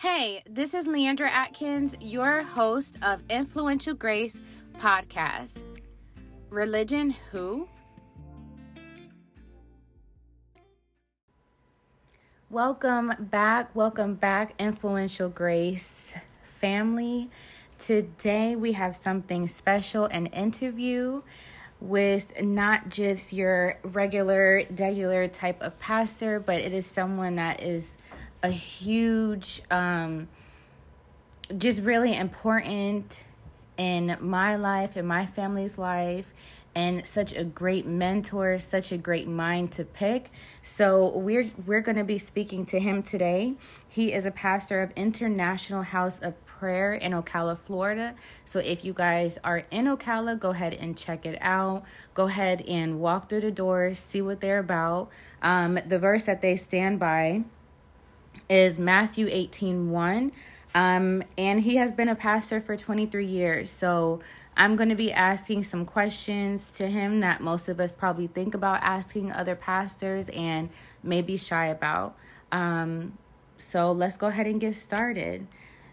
Hey, this is Leandra Atkins, your host of Influential Grace podcast. Religion who? Welcome back, welcome back, Influential Grace family. Today we have something special an interview with not just your regular, regular type of pastor, but it is someone that is a huge, um, just really important in my life, in my family's life, and such a great mentor, such a great mind to pick. So we're we're going to be speaking to him today. He is a pastor of International House of Prayer in Ocala, Florida. So if you guys are in Ocala, go ahead and check it out. Go ahead and walk through the doors, see what they're about. Um, the verse that they stand by is Matthew 18 1. Um, and he has been a pastor for 23 years. So I'm going to be asking some questions to him that most of us probably think about asking other pastors and maybe shy about. Um, so let's go ahead and get started.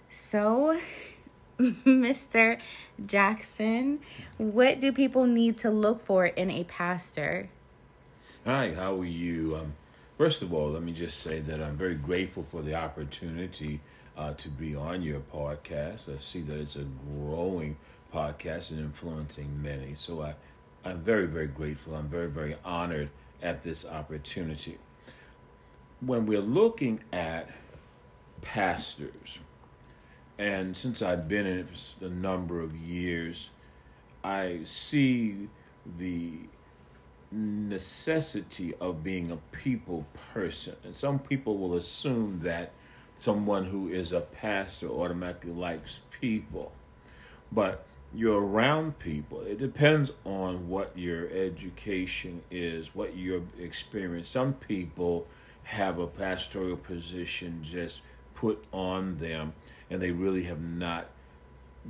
So, Mr. Jackson, what do people need to look for in a pastor? Hi, how are you? Um, first of all, let me just say that I'm very grateful for the opportunity uh, to be on your podcast. I see that it's a growing podcast and influencing many. So I, I'm very, very grateful. I'm very, very honored at this opportunity. When we're looking at pastors, and since I've been in it for a number of years, I see the necessity of being a people person. And some people will assume that someone who is a pastor automatically likes people. But you're around people. It depends on what your education is, what your experience. Some people have a pastoral position just put on them and they really have not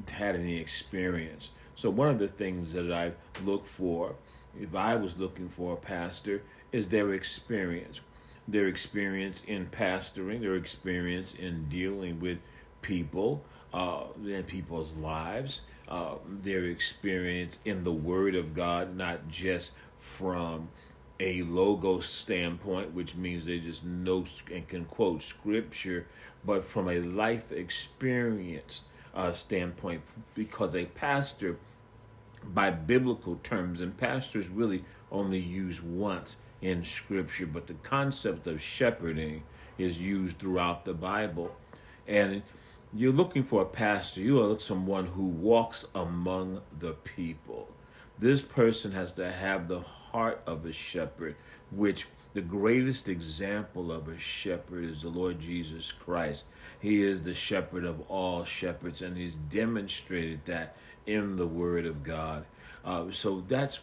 had any experience. So, one of the things that I look for, if I was looking for a pastor, is their experience. Their experience in pastoring, their experience in dealing with people uh, in people's lives, uh, their experience in the Word of God, not just from a logo standpoint, which means they just know and can quote scripture, but from a life experience uh, standpoint, because a pastor, by biblical terms, and pastors really only use once in scripture, but the concept of shepherding is used throughout the Bible. And you're looking for a pastor, you are someone who walks among the people. This person has to have the heart of a shepherd, which the greatest example of a shepherd is the Lord Jesus Christ. He is the shepherd of all shepherds, and he's demonstrated that in the Word of God. Uh, so that's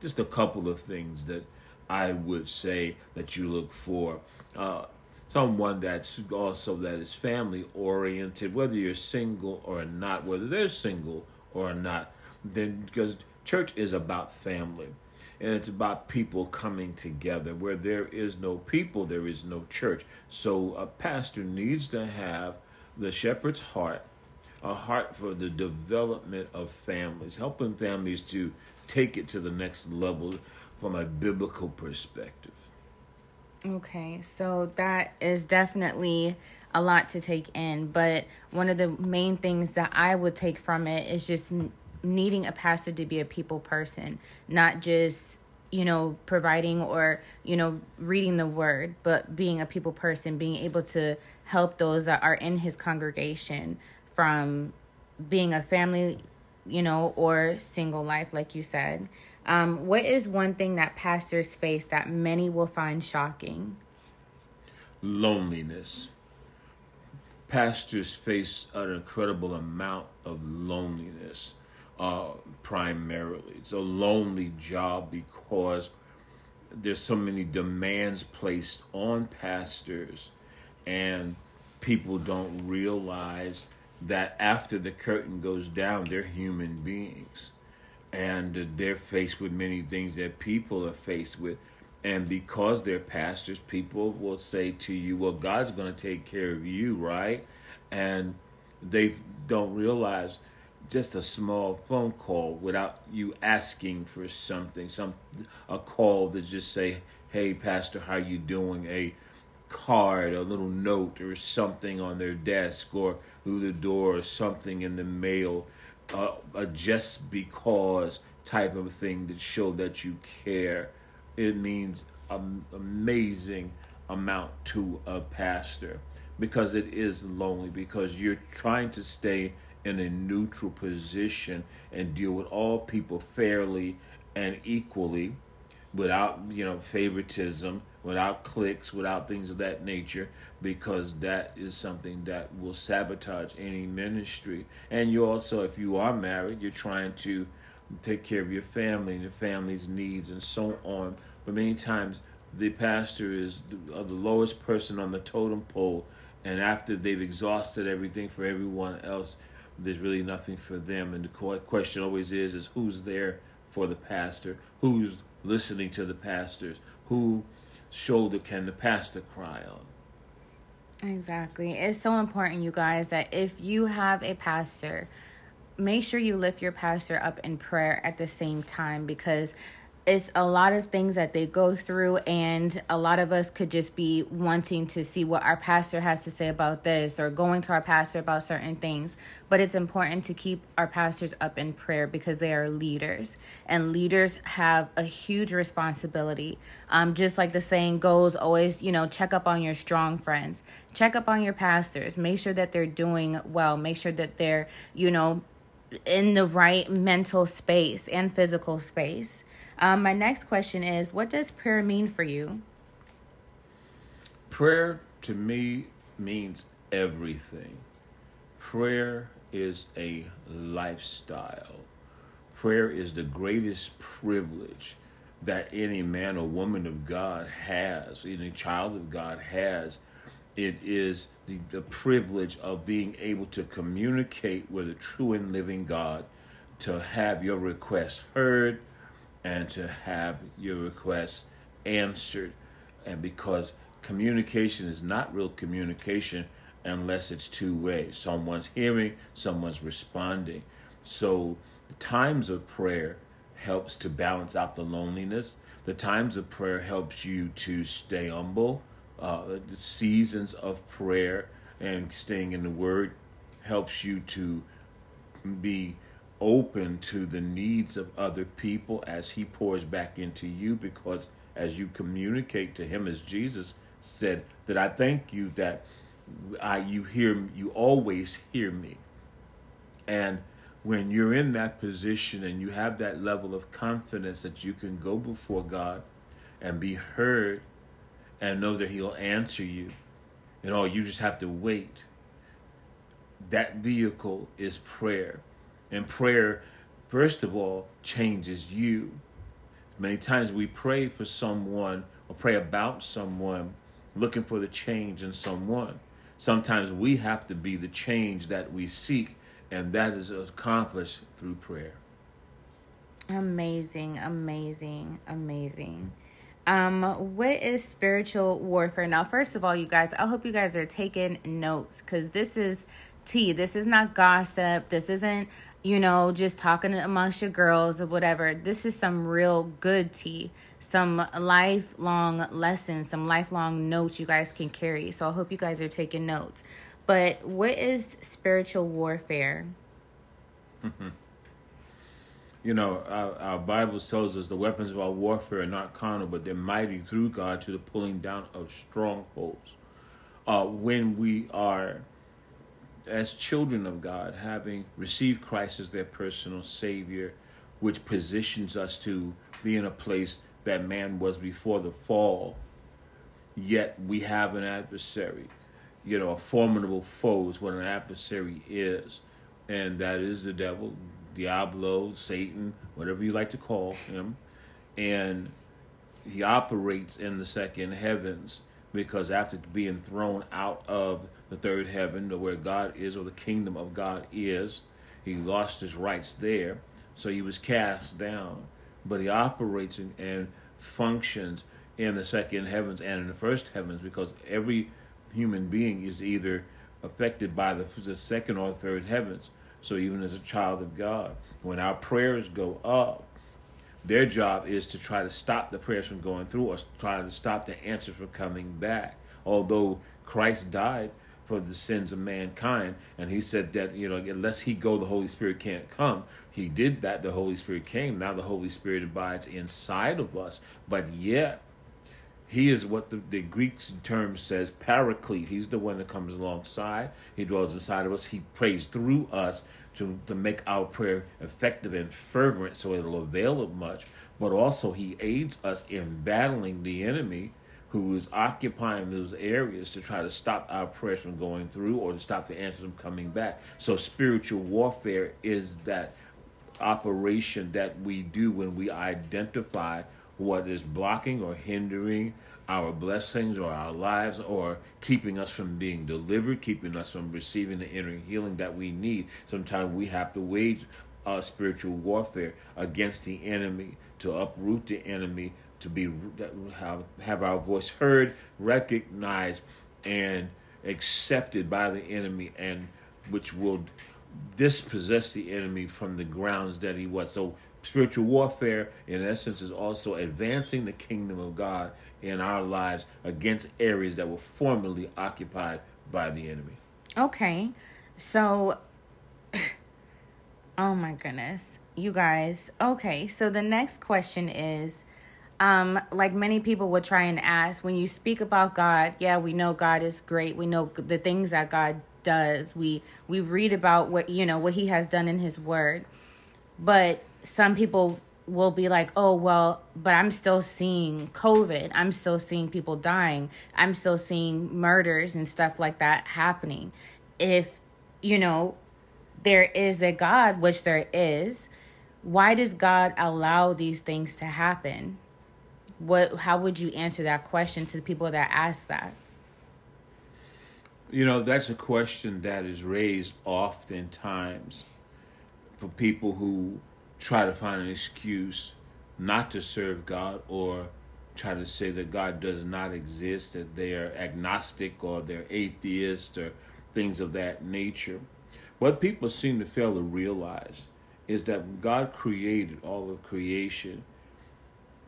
just a couple of things that I would say that you look for. Uh, someone that's also that is family oriented, whether you're single or not, whether they're single or not, then because church is about family and it's about people coming together. Where there is no people, there is no church. So a pastor needs to have the shepherd's heart, a heart for the development of families, helping families to take it to the next level from a biblical perspective. Okay, so that is definitely a lot to take in, but one of the main things that I would take from it is just needing a pastor to be a people person, not just you know providing or you know reading the word but being a people person being able to help those that are in his congregation from being a family you know or single life like you said. Um, what is one thing that pastors face that many will find shocking? Loneliness. Pastors face an incredible amount of loneliness uh, primarily. It's a lonely job because there's so many demands placed on pastors, and people don't realize that after the curtain goes down, they're human beings, and they're faced with many things that people are faced with. And because they're pastors, people will say to you, well, God's going to take care of you, right? And they don't realize just a small phone call without you asking for something, some a call that just say, "Hey, pastor, how you doing?" A card, a little note, or something on their desk, or through the door, or something in the mail, uh, a just because type of thing that show that you care. It means an amazing amount to a pastor because it is lonely because you're trying to stay in a neutral position and deal with all people fairly and equally without you know favoritism without cliques without things of that nature because that is something that will sabotage any ministry. And you also if you are married you're trying to take care of your family and your family's needs and so on. But many times the pastor is the, the lowest person on the totem pole and after they've exhausted everything for everyone else there's really nothing for them. And the question always is is who's there for the pastor? Who's listening to the pastors? Who shoulder can the pastor cry on? Exactly. It's so important you guys that if you have a pastor make sure you lift your pastor up in prayer at the same time because it's a lot of things that they go through and a lot of us could just be wanting to see what our pastor has to say about this or going to our pastor about certain things. But it's important to keep our pastors up in prayer because they are leaders and leaders have a huge responsibility. Um, just like the saying goes always you know check up on your strong friends. Check up on your pastors. Make sure that they're doing well. Make sure that they're you know in the right mental space and physical space um, my next question is What does prayer mean for you? Prayer to me means everything. Prayer is a lifestyle. Prayer is the greatest privilege that any man or woman of God has, any child of God has. It is the, the privilege of being able to communicate with a true and living God, to have your requests heard, and to have your requests answered. And because communication is not real communication unless it's two ways someone's hearing, someone's responding. So the times of prayer helps to balance out the loneliness. The times of prayer helps you to stay humble. Uh, the seasons of prayer and staying in the Word helps you to be open to the needs of other people as he pours back into you because as you communicate to him as Jesus said that I thank you that I you hear you always hear me. And when you're in that position and you have that level of confidence that you can go before God and be heard and know that he'll answer you and all you just have to wait. That vehicle is prayer and prayer, first of all, changes you. Many times we pray for someone or pray about someone looking for the change in someone. Sometimes we have to be the change that we seek, and that is accomplished through prayer. Amazing, amazing, amazing. Um, what is spiritual warfare? Now, first of all, you guys, I hope you guys are taking notes because this is tea. This is not gossip. This isn't you know, just talking amongst your girls or whatever. This is some real good tea, some lifelong lessons, some lifelong notes you guys can carry. So I hope you guys are taking notes. But what is spiritual warfare? You know, our, our Bible tells us the weapons of our warfare are not carnal, but they're mighty through God to the pulling down of strongholds. Uh, when we are as children of God, having received Christ as their personal Savior, which positions us to be in a place that man was before the fall, yet we have an adversary. You know, a formidable foe is what an adversary is, and that is the devil, Diablo, Satan, whatever you like to call him. And he operates in the second heavens because after being thrown out of the third heaven, or where God is, or the kingdom of God is, he lost his rights there, so he was cast down. But he operates and functions in the second heavens and in the first heavens because every human being is either affected by the, the second or third heavens. So even as a child of God, when our prayers go up, their job is to try to stop the prayers from going through or try to stop the answer from coming back. Although Christ died for the sins of mankind, and he said that, you know, unless he go, the Holy Spirit can't come. He did that, the Holy Spirit came. Now the Holy Spirit abides inside of us. But yet, he is what the, the Greek term says, paraclete. He's the one that comes alongside. He dwells inside of us. He prays through us to, to make our prayer effective and fervent so it'll avail of much. But also, he aids us in battling the enemy who is occupying those areas to try to stop our prayers from going through or to stop the answers from coming back. So, spiritual warfare is that operation that we do when we identify what is blocking or hindering our blessings or our lives or keeping us from being delivered, keeping us from receiving the inner healing that we need. Sometimes we have to wage uh, spiritual warfare against the enemy to uproot the enemy, to be have have our voice heard, recognized, and accepted by the enemy, and which will dispossess the enemy from the grounds that he was. So spiritual warfare, in essence, is also advancing the kingdom of God in our lives against areas that were formerly occupied by the enemy. Okay. So, oh my goodness. You guys. Okay. So the next question is um, like many people would try and ask, when you speak about God, yeah, we know God is great. We know the things that God does. We we read about what you know what He has done in His Word, but some people will be like, oh, well, but I'm still seeing COVID. I'm still seeing people dying. I'm still seeing murders and stuff like that happening. If, you know, there is a God, which there is, why does God allow these things to happen? What how would you answer that question to the people that ask that? You know, that's a question that is raised oftentimes for people who try to find an excuse not to serve God or try to say that God does not exist, that they are agnostic or they're atheist or things of that nature. What people seem to fail to realize is that God created all of creation.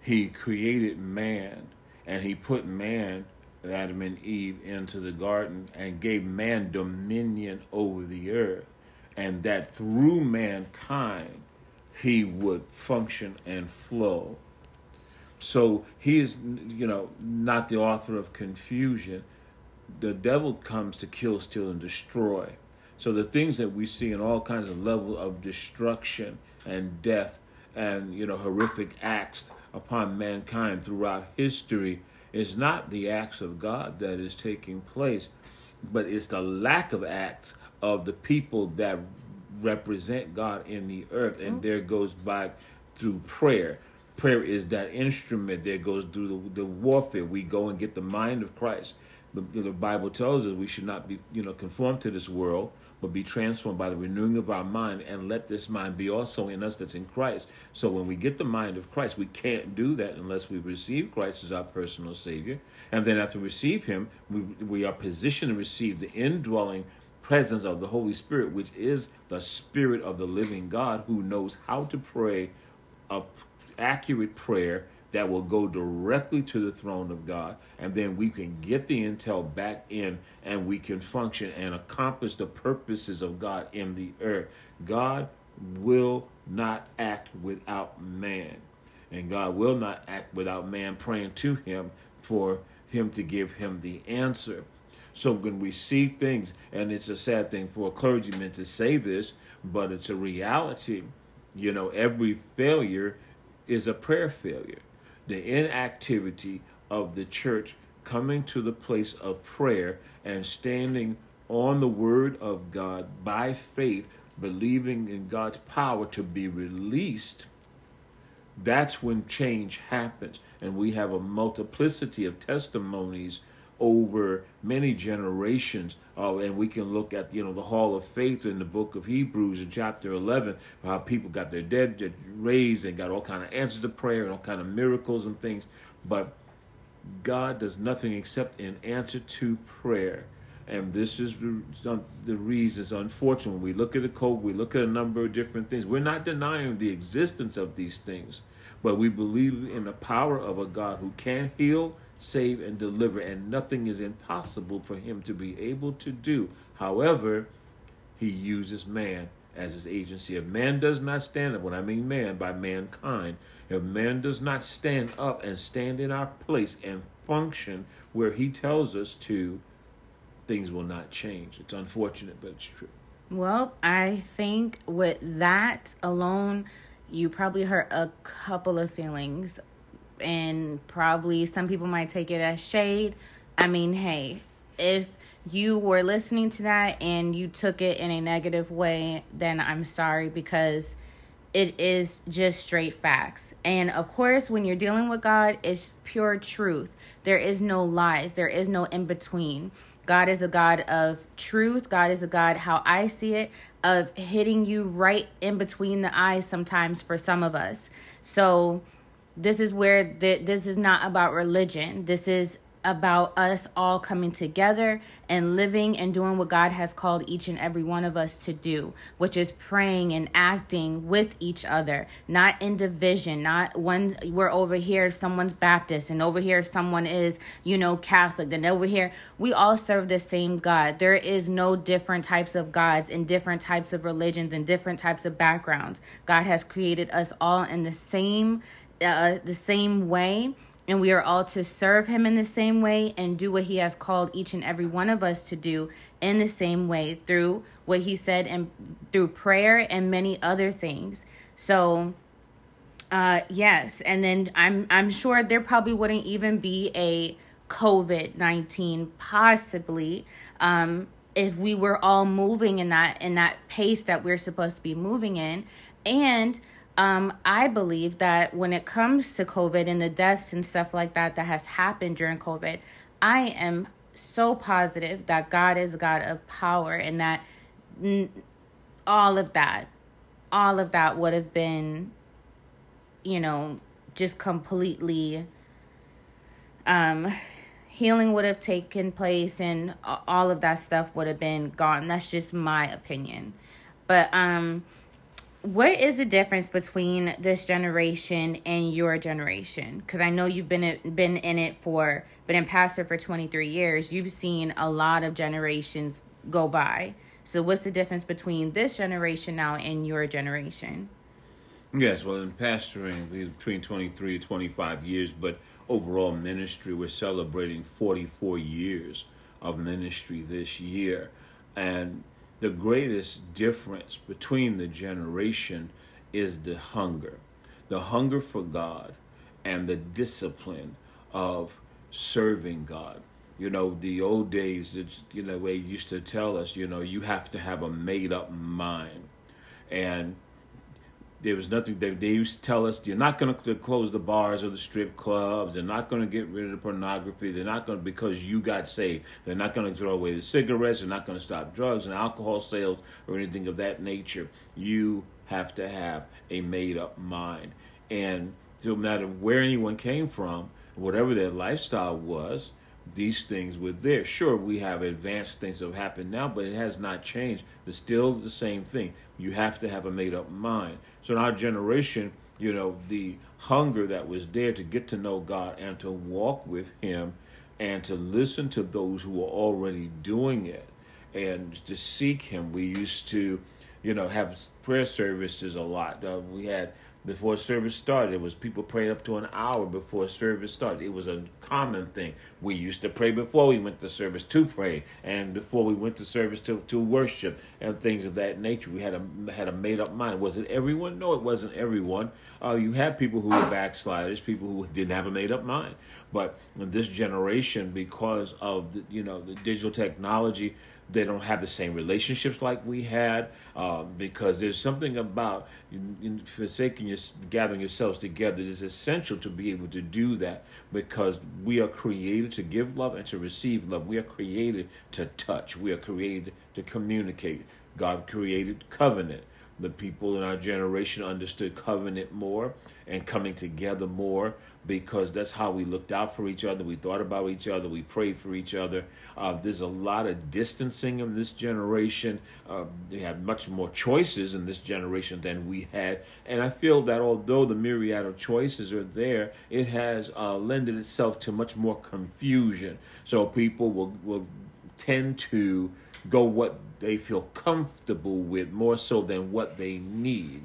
He created man and he put man, Adam and Eve, into the garden and gave man dominion over the earth. And that through mankind, he would function and flow. So he is, you know, not the author of confusion. The devil comes to kill, steal, and destroy. So the things that we see in all kinds of level of destruction and death and you know horrific acts upon mankind throughout history is not the acts of God that is taking place, but it's the lack of acts of the people that represent God in the earth. And mm-hmm. there goes back through prayer. Prayer is that instrument that goes through the, the warfare. We go and get the mind of Christ. The, the Bible tells us we should not be, you know, conformed to this world, but be transformed by the renewing of our mind and let this mind be also in us that's in Christ. So when we get the mind of Christ, we can't do that unless we receive Christ as our personal Savior. And then after we receive Him, we, we are positioned to receive the indwelling presence of the Holy Spirit, which is the Spirit of the living God who knows how to pray a accurate prayer that will go directly to the throne of God, and then we can get the intel back in and we can function and accomplish the purposes of God in the earth. God will not act without man, and God will not act without man praying to him for him to give him the answer. So when we see things, and it's a sad thing for a clergyman to say this, but it's a reality. You know, every failure is a prayer failure. The inactivity of the church coming to the place of prayer and standing on the word of God by faith, believing in God's power to be released, that's when change happens. And we have a multiplicity of testimonies over many generations. Uh, and we can look at, you know, the Hall of Faith in the book of Hebrews in chapter 11, how people got their dead raised and got all kind of answers to prayer and all kind of miracles and things. But God does nothing except in answer to prayer. And this is the, the reasons, unfortunately, we look at the COVID, we look at a number of different things. We're not denying the existence of these things, but we believe in the power of a God who can heal, save, and deliver, and nothing is impossible for him to be able to do. However, he uses man as his agency. If man does not stand up, when I mean man, by mankind, if man does not stand up and stand in our place and function where he tells us to, things will not change. It's unfortunate, but it's true. Well, I think with that alone, you probably hurt a couple of feelings, and probably some people might take it as shade. I mean, hey, if you were listening to that and you took it in a negative way, then I'm sorry because it is just straight facts. And of course, when you're dealing with God, it's pure truth. There is no lies, there is no in between. God is a God of truth. God is a God, how I see it, of hitting you right in between the eyes sometimes for some of us. So, this is where the, this is not about religion. This is about us all coming together and living and doing what God has called each and every one of us to do, which is praying and acting with each other, not in division, not when we're over here, someone's Baptist, and over here, someone is, you know, Catholic, and over here, we all serve the same God. There is no different types of gods and different types of religions and different types of backgrounds. God has created us all in the same uh, the same way and we are all to serve him in the same way and do what he has called each and every one of us to do in the same way through what he said and through prayer and many other things. So uh yes, and then I'm I'm sure there probably wouldn't even be a COVID-19 possibly um if we were all moving in that in that pace that we're supposed to be moving in and um, I believe that when it comes to COVID and the deaths and stuff like that that has happened during COVID, I am so positive that God is God of power and that all of that, all of that would have been, you know, just completely, um, healing would have taken place and all of that stuff would have been gone. That's just my opinion. But, um, what is the difference between this generation and your generation? Because i know you've been been in it for been in pastor for 23 years. You've seen a lot of generations go by. So what's the difference between this generation now and your generation? Yes well in pastoring between 23 and 25 years but overall ministry we're celebrating 44 years of ministry this year. And the greatest difference between the generation is the hunger the hunger for God and the discipline of serving God. You know, the old days, it's, you know, they used to tell us, you know, you have to have a made up mind. And there was nothing they, they used to tell us you're not going to close the bars or the strip clubs. They're not going to get rid of the pornography. They're not going to because you got saved. They're not going to throw away the cigarettes. They're not going to stop drugs and alcohol sales or anything of that nature. You have to have a made up mind. And no matter where anyone came from whatever their lifestyle was these things were there. Sure, we have advanced things that have happened now, but it has not changed. It's still the same thing. You have to have a made up mind. So in our generation, you know, the hunger that was there to get to know God and to walk with Him and to listen to those who are already doing it and to seek Him. We used to, you know, have prayer services a lot. Uh, we had before service started. It was people praying up to an hour before service started. It was a common thing. We used to pray before we went to service to pray, and before we went to service to, to worship and things of that nature. We had a had a made up mind. Was it everyone? No, it wasn't everyone. Uh, you had people who were backsliders, people who didn't have a made up mind. But this generation, because of the, you know the digital technology they don't have the same relationships like we had uh, because there's something about forsaking your gathering yourselves together it is essential to be able to do that because we are created to give love and to receive love. We are created to touch. We are created to communicate. God created covenant the people in our generation understood covenant more and coming together more because that's how we looked out for each other. We thought about each other. We prayed for each other. Uh, there's a lot of distancing in this generation. Uh, they have much more choices in this generation than we had. And I feel that although the myriad of choices are there, it has uh, lended itself to much more confusion. So people will, will tend to go what they feel comfortable with more so than what they need.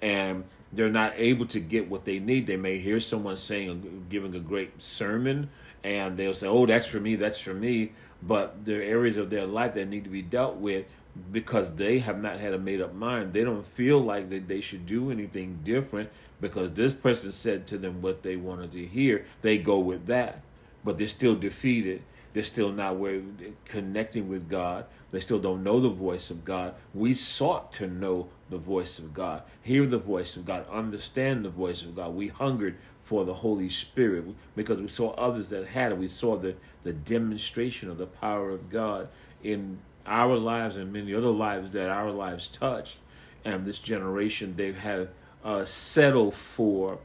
And they're not able to get what they need. They may hear someone saying, giving a great sermon, and they'll say, "Oh, that's for me. That's for me." But there are areas of their life that need to be dealt with because they have not had a made up mind. They don't feel like that they should do anything different because this person said to them what they wanted to hear. They go with that, but they're still defeated they're still not where connecting with God. They still don't know the voice of God. We sought to know the voice of God, hear the voice of God, understand the voice of God. We hungered for the Holy Spirit because we saw others that had it. We saw the, the demonstration of the power of God in our lives and many other lives that our lives touched. And this generation, they have uh, settled for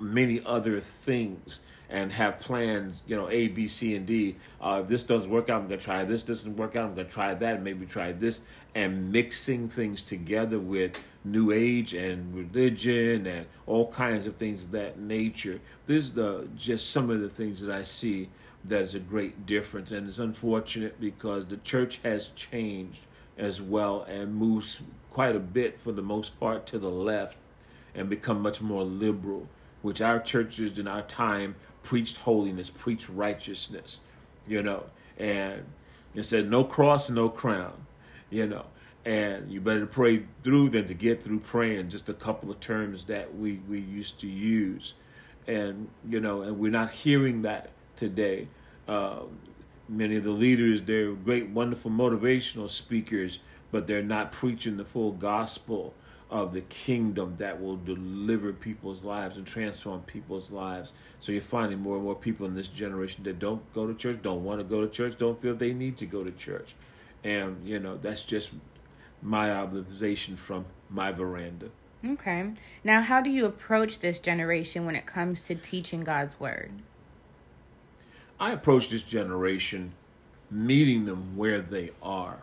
many other things and have plans, you know, A, B, C, and D. Uh, if this doesn't work out, I'm going to try this. This doesn't work out, I'm going to try that, maybe try this. And mixing things together with New Age and religion and all kinds of things of that nature. This is the, just some of the things that I see that is a great difference. And it's unfortunate because the church has changed as well and moves quite a bit, for the most part, to the left and become much more liberal which our churches in our time preached holiness, preached righteousness, you know, and it said no cross, no crown, you know, and you better pray through than to get through praying. Just a couple of terms that we we used to use, and you know, and we're not hearing that today. Uh, many of the leaders, they're great, wonderful motivational speakers, but they're not preaching the full gospel of the kingdom that will deliver people's lives and transform people's lives. So you're finding more and more people in this generation that don't go to church, don't want to go to church, don't feel they need to go to church. And, you know, that's just my observation from my veranda. Okay. Now, how do you approach this generation when it comes to teaching God's word? I approach this generation meeting them where they are,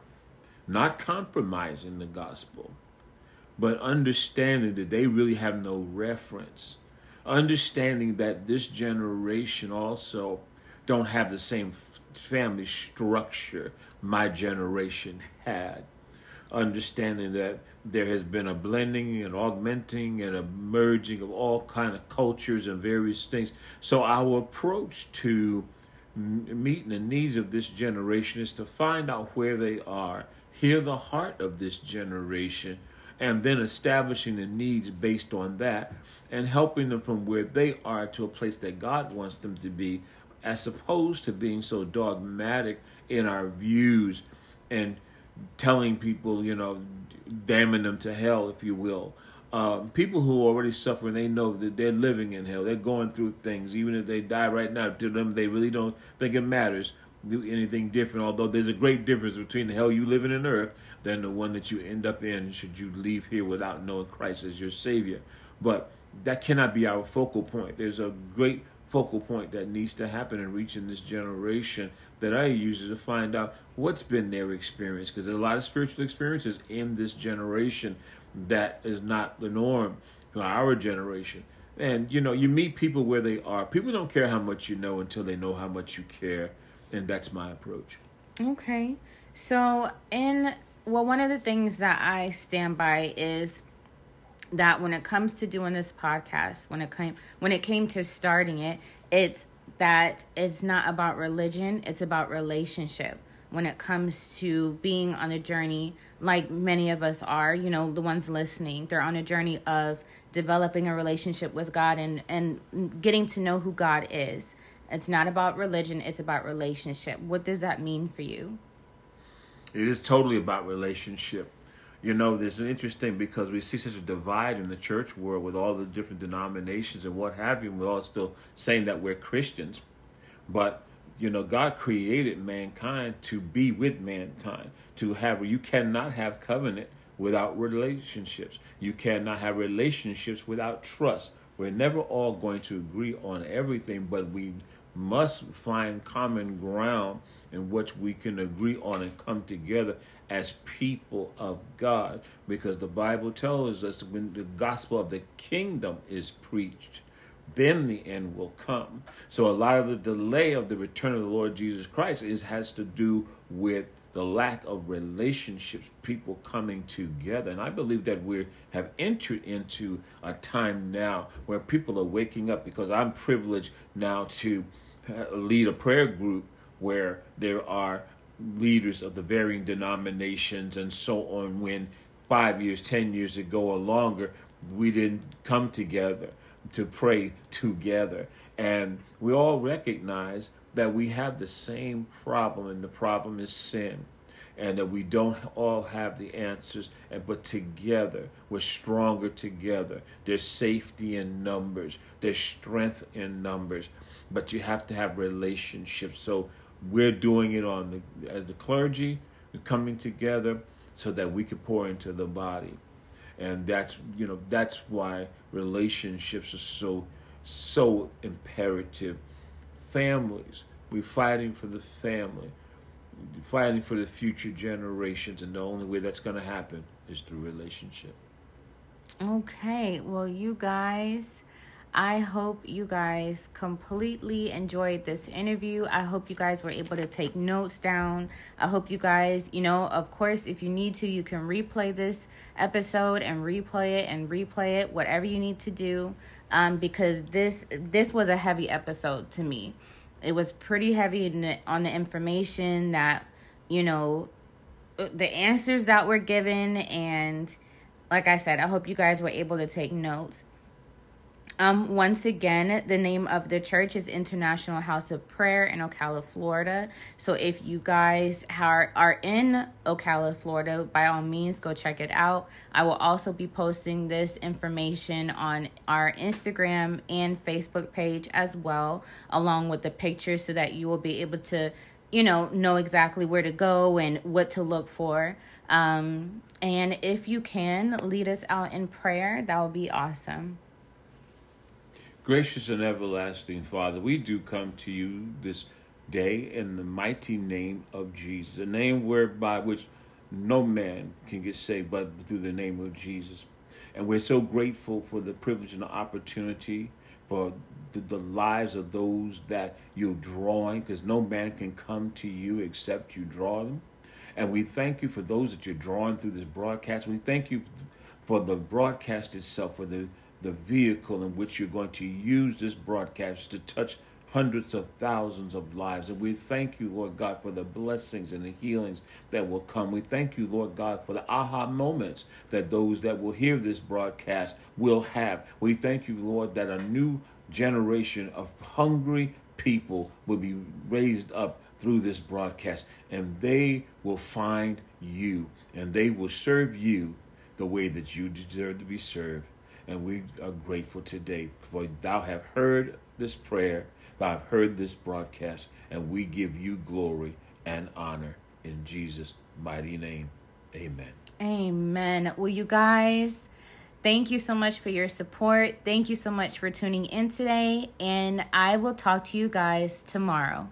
not compromising the gospel but understanding that they really have no reference. Understanding that this generation also don't have the same family structure my generation had. Understanding that there has been a blending and augmenting and a merging of all kind of cultures and various things. So our approach to meeting the needs of this generation is to find out where they are, hear the heart of this generation, and then establishing the needs based on that and helping them from where they are to a place that God wants them to be, as opposed to being so dogmatic in our views and telling people, you know, damning them to hell, if you will. Um, people who are already suffering, they know that they're living in hell. They're going through things. Even if they die right now, to them, they really don't think it matters do anything different. Although there's a great difference between the hell you live in on earth than the one that you end up in should you leave here without knowing Christ as your Savior. But that cannot be our focal point. There's a great focal point that needs to happen in reaching this generation that I use to find out what's been their experience because there's a lot of spiritual experiences in this generation that is not the norm for our generation. And you know, you meet people where they are. People don't care how much you know until they know how much you care and that's my approach. Okay. So, in well, one of the things that I stand by is that when it comes to doing this podcast, when it came when it came to starting it, it's that it's not about religion, it's about relationship. When it comes to being on a journey, like many of us are, you know, the ones listening, they're on a journey of developing a relationship with God and and getting to know who God is. It's not about religion, it's about relationship. What does that mean for you? It is totally about relationship. You know, this is interesting because we see such a divide in the church world with all the different denominations and what have you. We're all still saying that we're Christians. But, you know, God created mankind to be with mankind, to have, you cannot have covenant without relationships. You cannot have relationships without trust. We're never all going to agree on everything, but we must find common ground in which we can agree on and come together as people of God. Because the Bible tells us when the gospel of the kingdom is preached, then the end will come. So a lot of the delay of the return of the Lord Jesus Christ is has to do with the lack of relationships, people coming together. And I believe that we have entered into a time now where people are waking up because I'm privileged now to lead a prayer group where there are leaders of the varying denominations and so on when five years, ten years ago or longer, we didn't come together to pray together. And we all recognize that we have the same problem, and the problem is sin. And that we don't all have the answers, and but together we're stronger together. There's safety in numbers, there's strength in numbers, but you have to have relationships. So we're doing it on the as the clergy, we're coming together so that we can pour into the body. And that's you know that's why relationships are so so imperative. Families we're fighting for the family fighting for the future generations and the only way that's going to happen is through relationship. Okay well you guys I hope you guys completely enjoyed this interview. I hope you guys were able to take notes down. I hope you guys, you know, of course, if you need to, you can replay this episode and replay it and replay it, whatever you need to do. Um, because this this was a heavy episode to me. It was pretty heavy on the information that, you know, the answers that were given and like I said, I hope you guys were able to take notes. Um, once again, the name of the church is International House of Prayer in Ocala, Florida. So if you guys are, are in Ocala, Florida, by all means, go check it out. I will also be posting this information on our Instagram and Facebook page as well, along with the pictures, so that you will be able to, you know, know exactly where to go and what to look for. Um, and if you can lead us out in prayer, that would be awesome. Gracious and everlasting Father, we do come to you this day in the mighty name of Jesus, a name whereby which no man can get saved but through the name of Jesus. And we're so grateful for the privilege and the opportunity for the, the lives of those that you're drawing, because no man can come to you except you draw them. And we thank you for those that you're drawing through this broadcast. We thank you for the broadcast itself, for the the vehicle in which you're going to use this broadcast to touch hundreds of thousands of lives. And we thank you, Lord God, for the blessings and the healings that will come. We thank you, Lord God, for the aha moments that those that will hear this broadcast will have. We thank you, Lord, that a new generation of hungry people will be raised up through this broadcast and they will find you and they will serve you the way that you deserve to be served. And we are grateful today for thou have heard this prayer, thou have heard this broadcast, and we give you glory and honor in Jesus' mighty name. Amen. Amen. Well, you guys, thank you so much for your support. Thank you so much for tuning in today, and I will talk to you guys tomorrow.